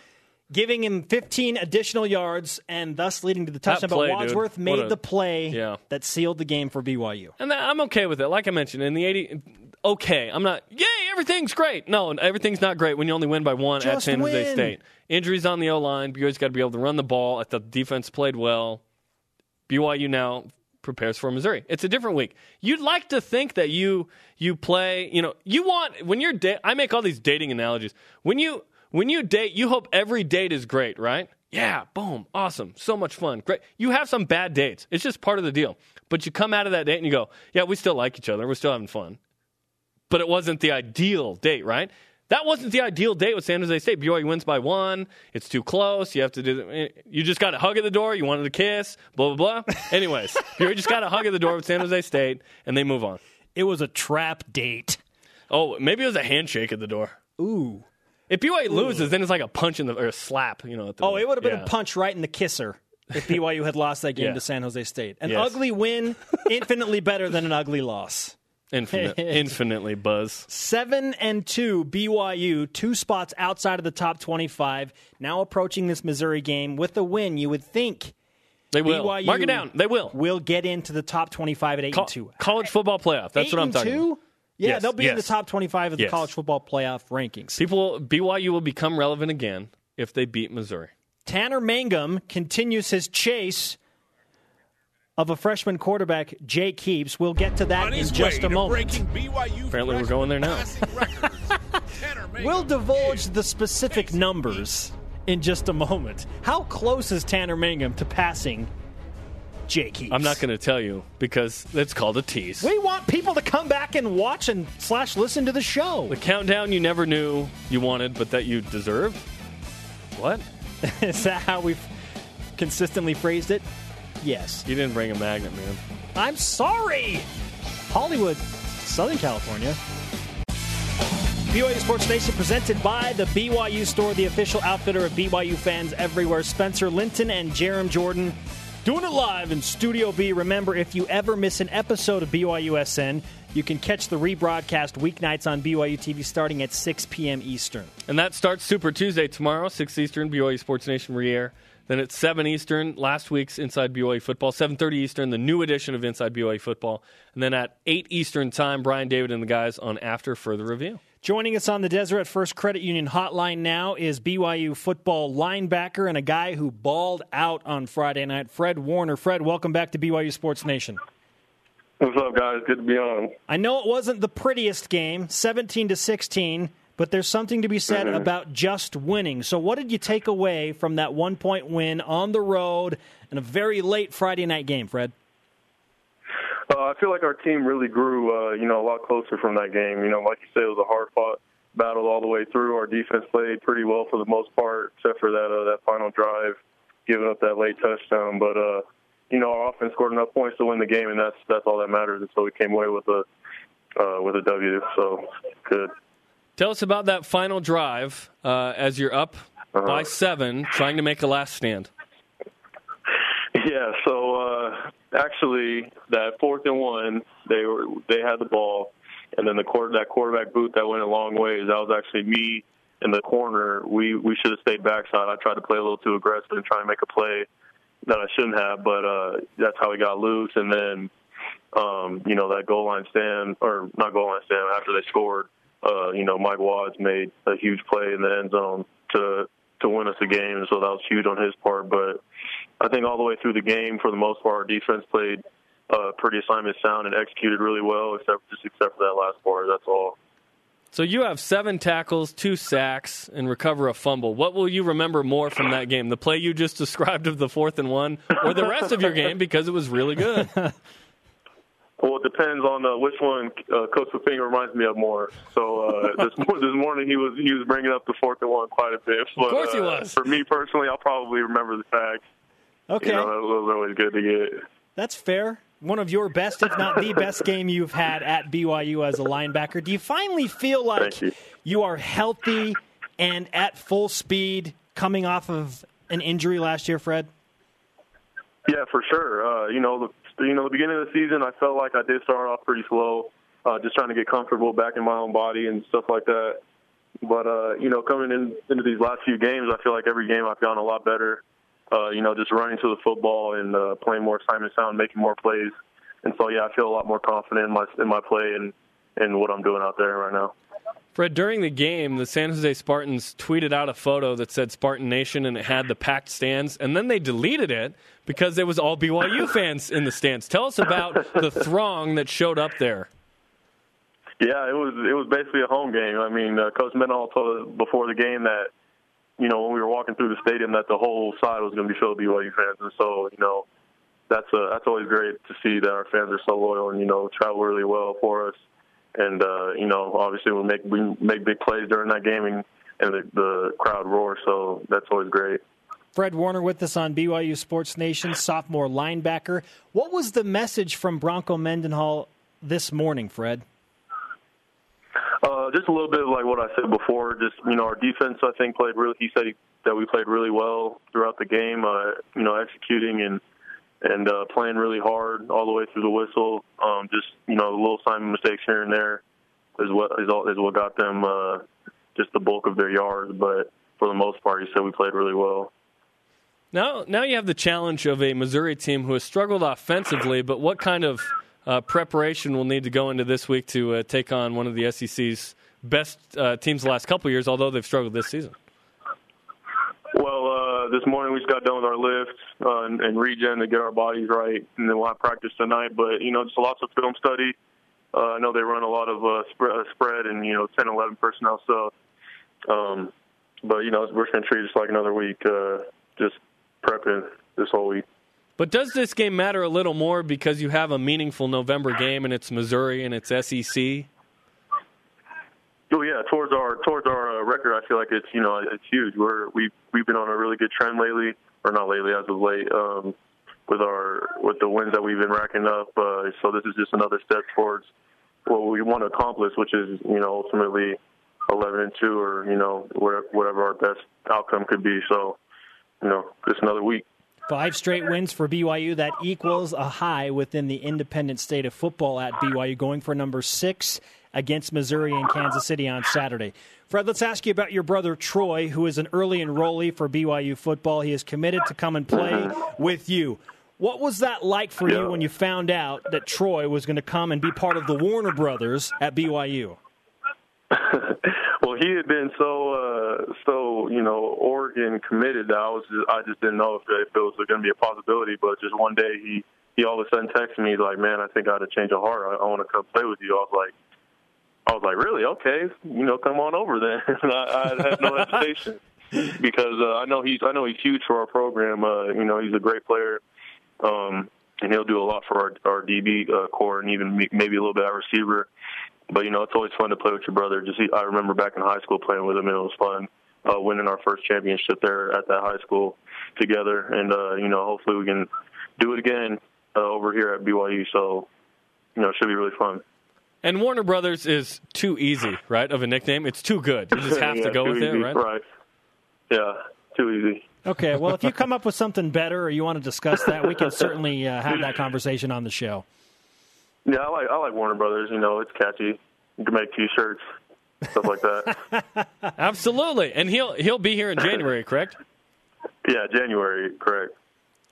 giving him 15 additional yards and thus leading to the touchdown. play, but. Wadsworth What made a- the play Yeah. that sealed the game for BYU. And that, I'm okay with it. Like I mentioned, in the 80, okay, I'm not, yay, everything's great. No, everything's not great when you only win by one at Just San Jose. State. Injuries on the O line. BYU's got to be able to run the ball. I thought the defense played well. BYU now prepares for Missouri. It's a different week. You'd like to think that you you play, you know, you want when you're da- I make all these dating analogies. When you when you date, you hope every date is great, right? Yeah, boom, awesome, so much fun, great. You have some bad dates. It's just part of the deal. But you come out of that date and you go, yeah, we still like each other. We're still having fun. But it wasn't the ideal date, right? That wasn't the ideal date with San Jose State. BYU wins by one. It's too close. You have to do. Eh, you just got a hug at the door. You wanted a kiss. Blah blah blah. Anyways, BYU just got a hug at the door with San Jose State, and they move on. It was a trap date. Oh, maybe it was a handshake at the door. Ooh. If BYU loses, then it's like a punch in the or a slap. You know. At the, Oh, it would have been yeah. a punch right in the kisser if BYU had lost that game Yeah. to San Jose State. An Yes. ugly win, infinitely better than an ugly loss. Infinite, infinitely buzz. Seven and two BYU, two spots outside of the top twenty-five. Now approaching this Missouri game with a win, you would think They will BYU mark it down. They will. will get into the top twenty-five at eight Co- and two. college football playoff. That's eight what I'm talking two? about. Yeah, Yes, they'll be in the top twenty-five of the Yes. college football playoff rankings. People, BYU will become relevant again if they beat Missouri. Tanner Mangum continues his chase of a freshman quarterback, Jake Heaps. We'll get to that in just a moment. BYU Apparently we're freshman going there now. passing records, Tanner Mangum We'll divulge the specific numbers in just a moment. How close is Tanner Mangum to passing Jake Heaps? I'm not going to tell you because it's called a tease. We want people to come back and watch and slash listen to the show. The countdown you never knew you wanted, but that you deserved. What? is that how we've consistently phrased it? Yes. You didn't bring a magnet, man. I'm sorry. Hollywood, Southern California. BYU Sports Nation presented by the BYU Store, the official outfitter of BYU fans everywhere. Spencer Linton and Jarom Jordan doing it live in Studio B. Remember, if you ever miss an episode of BYUSN, you can catch the rebroadcast weeknights on BYU TV starting at 6 p.m. Eastern. And that starts Super Tuesday tomorrow, 6 Eastern, BYU Sports Nation re-air. Then at 7 Eastern, last week's Inside BYU Football. 7.30 Eastern, the new edition of Inside BYU Football. And then at 8 Eastern time, Brian David and the guys on After Further Review. Joining us on the Deseret First Credit Union hotline now is BYU football linebacker and a guy who balled out on Friday night, Fred Warner. Fred, welcome back to BYU Sports Nation. What's up, guys? Good to be on. I know it wasn't the prettiest game, 17 to 16, but there's something to be said about just winning. So, what did you take away from that one point win on the road in a very late Friday night game, Fred? Uh, I feel like our team really grew, uh, you know, a lot closer from that game. You know, like you said, it was a hard fought battle all the way through. Our defense played pretty well for the most part, except for that uh, that final drive, giving up that late touchdown. But uh, you know, our offense scored enough points to win the game, and that's that's all that matters. And so we came away with a uh, with a W. So good. Tell us about that final drive uh, as you're up by seven, trying to make a last stand. Yeah, so uh, actually, that fourth and one, they were they had the ball, and then the quarter that quarterback boot that went a long ways. That was actually me in the corner. We we should have stayed backside. I tried to play a little too aggressive and try and make a play that I shouldn't have, but uh, that's how we got loose. And then um, you know, that goal line stand or not goal line stand after they scored. Uh, you know, Mike Watts made a huge play in the end zone to to win us the game, so that was huge on his part. But I think all the way through the game, for the most part, our defense played uh, pretty assignment sound and executed really well, except just except for that last part. That's all. So you have seven tackles, two sacks, and recover a fumble. What will you remember more from that game? The play you just described of the fourth and one, or the rest of your game because it was really good? Well, it depends on uh, which one uh, Coach Finger reminds me of more. So uh, this this morning he was he was bringing up the fourth and one quite a bit. But, of course he uh, was. For me personally, I'll probably remember the facts. Okay, You know, that was always good to get. that's fair. One of your best, if not the best, game you've had at BYU as a linebacker. Do you finally feel like you. you are healthy and at full speed coming off of an injury last year, Fred? Yeah, for sure. Uh, you know, the, you know, the beginning of the season, I felt like I did start off pretty slow, uh, just trying to get comfortable back in my own body and stuff like that. But uh, you know, coming in, into these last few games, I feel like every game I've gotten a lot better. Uh, you know, just running to the football and uh, playing more assignment sound, making more plays. And so, yeah, I feel a lot more confident in my in my play and and what I'm doing out there right now. Fred, during the game, the San Jose Spartans tweeted out a photo that said Spartan Nation and it had the packed stands, and then they deleted it because there was all BYU fans in the stands. Tell us about the throng that showed up there. Yeah, it was it was basically a home game. I mean, uh, Coach Mendenhall told us before the game that you know when we were walking through the stadium that the whole side was going to be filled with BYU fans, and so you know that's uh, that's always great to see that our fans are so loyal and you know travel really well for us. And uh, you know, obviously we make we make big plays during that game and, and the, the crowd roars, so that's always great. Fred Warner with us on BYU Sports Nation, sophomore linebacker. What was the message from Bronco Mendenhall this morning, Fred? Uh, just a little bit of like what I said before. Just you know, our defense I think played really. He said he, that we played really well throughout the game. Uh, you know, executing and and uh, playing really hard all the way through the whistle. Um, just you know, little assignment mistakes here and there is what is, all, is what got them uh, just the bulk of their yards. But for the most part, he said we played really well. Now, now you have the challenge of a Missouri team who has struggled offensively, but what kind of uh, preparation will need to go into this week to uh, take on one of the SEC's best uh, teams the last couple years, although they've struggled this season? Well, uh, this morning we just got done with our lifts uh, and, and regen to get our bodies right, and then we'll have practice tonight. But you know, just lots of film study. Uh, I know they run a lot of uh, spread, uh, spread and you know 10, 11 personnel stuff. Um, but you know, we're just to treat it just like another week, uh, just prepping this whole week. But does this game matter a little more because you have a meaningful November game and it's Missouri and it's SEC? Oh yeah, towards our towards our uh, record, I feel like it's you know it's huge. We're we we've been on a really good trend lately, or not lately as of late, um, with our with the wins that we've been racking up. Uh, so this is just another step towards what we want to accomplish, which is you know ultimately eleven and two, or you know whatever, whatever our best outcome could be. So you know just another week. Five straight wins for BYU. That equals a high within the independent state of football at BYU, going for number six against Missouri and Kansas City on Saturday. Fred, let's ask you about your brother Troy, who is an early enrollee for BYU football. He is committed to come and play with you. What was that like for you when you found out that Troy was going to come and be part of the Warner brothers at BYU? he had been so uh, so you know Oregon committed that I was just, I just didn't know if, if it was going to be a possibility. But just one day he he all of a sudden texted me like, "Man, I think I had a change of heart. I, I want to come play with you." I was like, I was like, "Really? Okay, you know, come on over then." and I, I had no hesitation because uh, I know he's I know he's huge for our program. Uh, you know, he's a great player. Um, and he'll do a lot for our, our DB uh, core and even maybe a little bit at receiver but you know it's always fun to play with your brother. Just I remember back in high school playing with him, and it was fun uh, winning our first championship there at that high school together. And uh, you know, hopefully we can do it again uh, over here at BYU. So you know, it should be really fun. And Warner Brothers is too easy, right? Of a nickname, it's too good. You just have Yeah, to go with easy. it, right? Right. Yeah, too easy. Okay, well, if you come up with something better or you want to discuss that, we can certainly uh, have that conversation on the show. Yeah, I like I like Warner Brothers. You know, it's catchy. You can make T-shirts, stuff like that. Absolutely. And he'll he'll be here in January, correct? yeah, January, correct.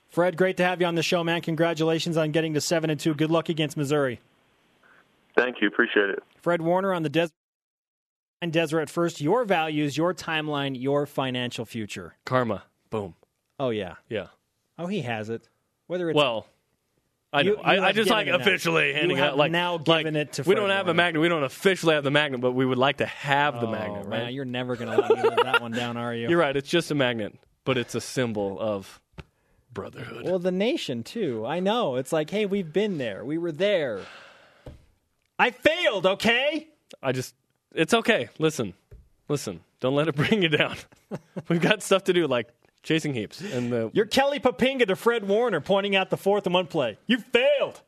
Fred, great to have you on the show, man. Congratulations on getting to seven and two. Good luck against Missouri. Thank you. Appreciate it. Fred Warner on the Des. Desert. Deseret first. Your values, your timeline, your financial future. Karma. Boom. Oh yeah. Yeah. Oh, he has it. Whether it's Well, I know. You- you I, I just like given now. officially You handing have out like now like, given it to We don't have Warner. a magnet. We don't officially have the magnet, but we would like to have the oh, magnet. man, Right? you're never going to let me that one down, are you? You're right. It's just a magnet, but it's a symbol of brotherhood. Well, the nation too. I know. It's like, hey, we've been there. We were there. I failed. Okay. I just, it's okay. Listen, listen. Don't let it bring you down. We've got stuff to do, like chasing heaps, and the You're Kelly Poppinga to Fred Warner, pointing out the fourth and one play. You failed.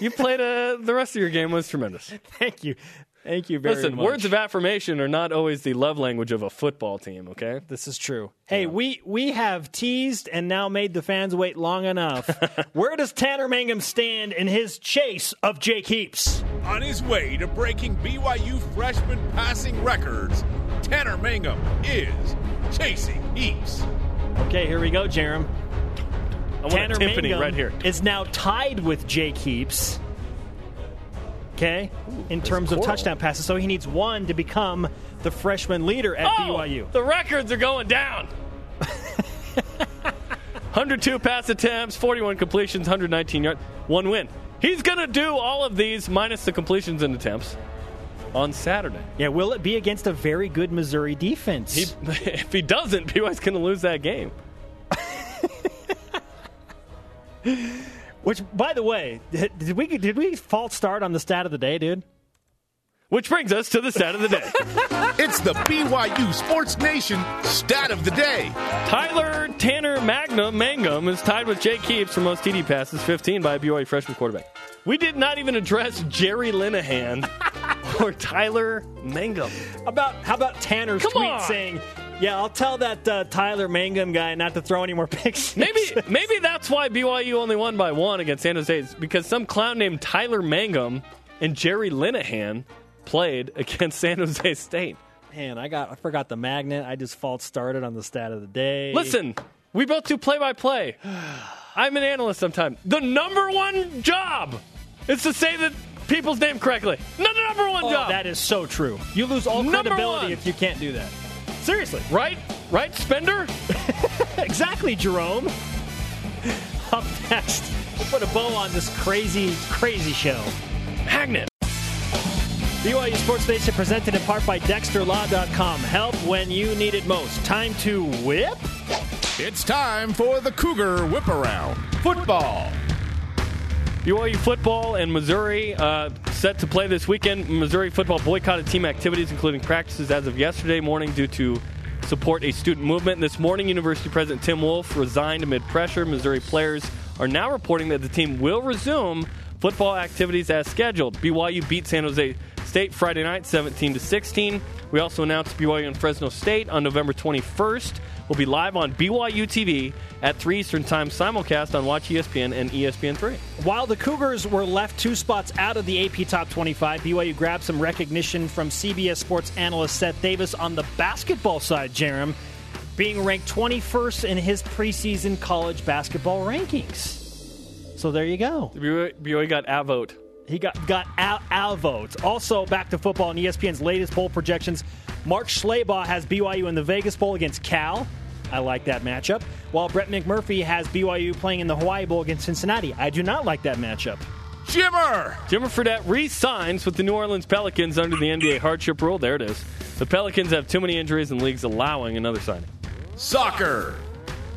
you played uh, the rest of your game was tremendous. Thank you. Thank you very Listen, much. words of affirmation are not always the love language of a football team. Okay, This is true. Hey, we we have teased and now made the fans wait long enough. Where does Tanner Mangum stand in his chase of Jake Heaps? On his way to breaking BYU freshman passing records, Tanner Mangum is chasing heaps. Okay, here we go, Jarom. I want Tanner a timpani Mangum right here. is now tied with Jake Heaps. Okay, in terms of coral. touchdown passes, so he needs one to become the freshman leader at Oh, BYU. the records are going down. 102 pass attempts, 41 completions, 119 yards, one win. He's going to do all of these minus the completions and attempts on Saturday. Yeah, will it be against a very good Missouri defense? He, if he doesn't, BYU's going to lose that game. Which, by the way, did we did we false start on the stat of the day, dude? Which brings us to the stat of the day. It's the BYU Sports Nation stat of the day. Tyler Tanner Magnum Mangum is tied with Jake Heaps for most TD passes, 15 by a BYU freshman quarterback. We did not even address Jerry Linehan or Tyler Mangum. About how about Tanner's Come tweet on. saying, "Yeah, I'll tell that uh, Tyler Mangum guy not to throw any more picks." Maybe maybe that's why BYU only won by one against San Jose is because some clown named Tyler Mangum and Jerry Linehan played against San Jose State. Man, I got I forgot the magnet. I just false started on the stat of the day. Listen, we both do play by play. I'm an analyst sometimes. The number one job is to say the people's name correctly. No, the number one Oh, job. that is so true. You lose all Number credibility one. if you can't do that. Seriously. right? Right, Spender? Exactly, Jerome. Up next, we'll put a bow on this crazy, crazy show. Magnet. BYU Sports Nation presented in part by DexterLaw.com. Help when you need it most. Time to whip. It's time for the Cougar Whip Around. Football. BYU football and Missouri uh, set to play this weekend. Missouri football boycotted team activities, including practices, as of yesterday morning due to support a student movement. This morning, University President Tim Wolfe resigned amid pressure. Missouri players are now reporting that the team will resume football activities as scheduled. BYU beat San Jose State Friday night, 17 to 16. We also announced BYU and Fresno State on November 21st will be live on BYU TV at 3 Eastern Time simulcast on Watch ESPN and ESPN3. While the Cougars were left two spots out of the AP Top 25, BYU grabbed some recognition from CBS Sports analyst Seth Davis on the basketball side, Jarom, being ranked 21st in his preseason college basketball rankings. So there you go. BYU got outvote. He got got out outvotes. Also, back to football and ESPN's latest poll projections. Mark Schlabach has BYU in the Vegas Bowl against Cal. I like that matchup. While Brett McMurphy has BYU playing in the Hawaii Bowl against Cincinnati. I do not like that matchup. Jimmer. Jimmer Fredette re-signs with the New Orleans Pelicans under the NBA hardship rule. There it is. The Pelicans have too many injuries and leagues allowing another signing. Soccer.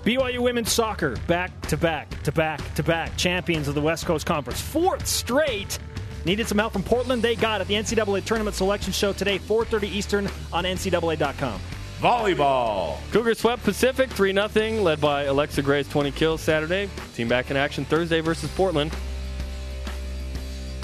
BYU women's soccer back to back to back to back champions of the West Coast Conference. Fourth straight. Needed some help from Portland. They got it. The NCAA tournament selection show today, 4:30 Eastern on NCAA.com. Volleyball. Cougars swept Pacific 3 0, led by Alexa Gray's 20 kills Saturday. Team back in action Thursday versus Portland.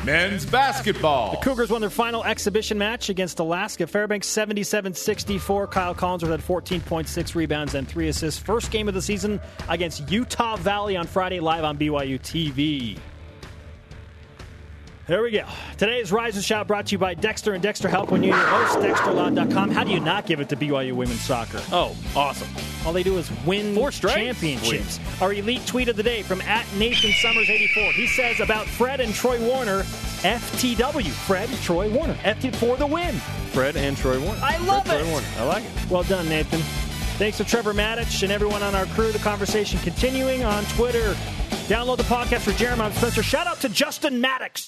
Men's basketball. The Cougars won their final exhibition match against Alaska Fairbanks 77 64. Kyle Collinsworth had 14.6 rebounds and three assists. First game of the season against Utah Valley on Friday, live on BYU TV. There we go. Today's Rise and Shout brought to you by Dexter and Dexter Help when you need your host, DexterLaw.com. How do you not give it to BYU women's soccer? Oh, awesome. All they do is win Four straight? championships. Our elite tweet of the day from at Nathan Summers 84. He says about Fred and Troy Warner, FTW. Fred, Troy Warner. FT for the win. Fred and Troy Warner. I love Fred, it. Troy Warner. I like it. Well done, Nathan. Thanks to Trevor Matich and everyone on our crew. The conversation continuing on Twitter. Download the podcast for Jeremiah Spencer. Shout out to Justin Maddox.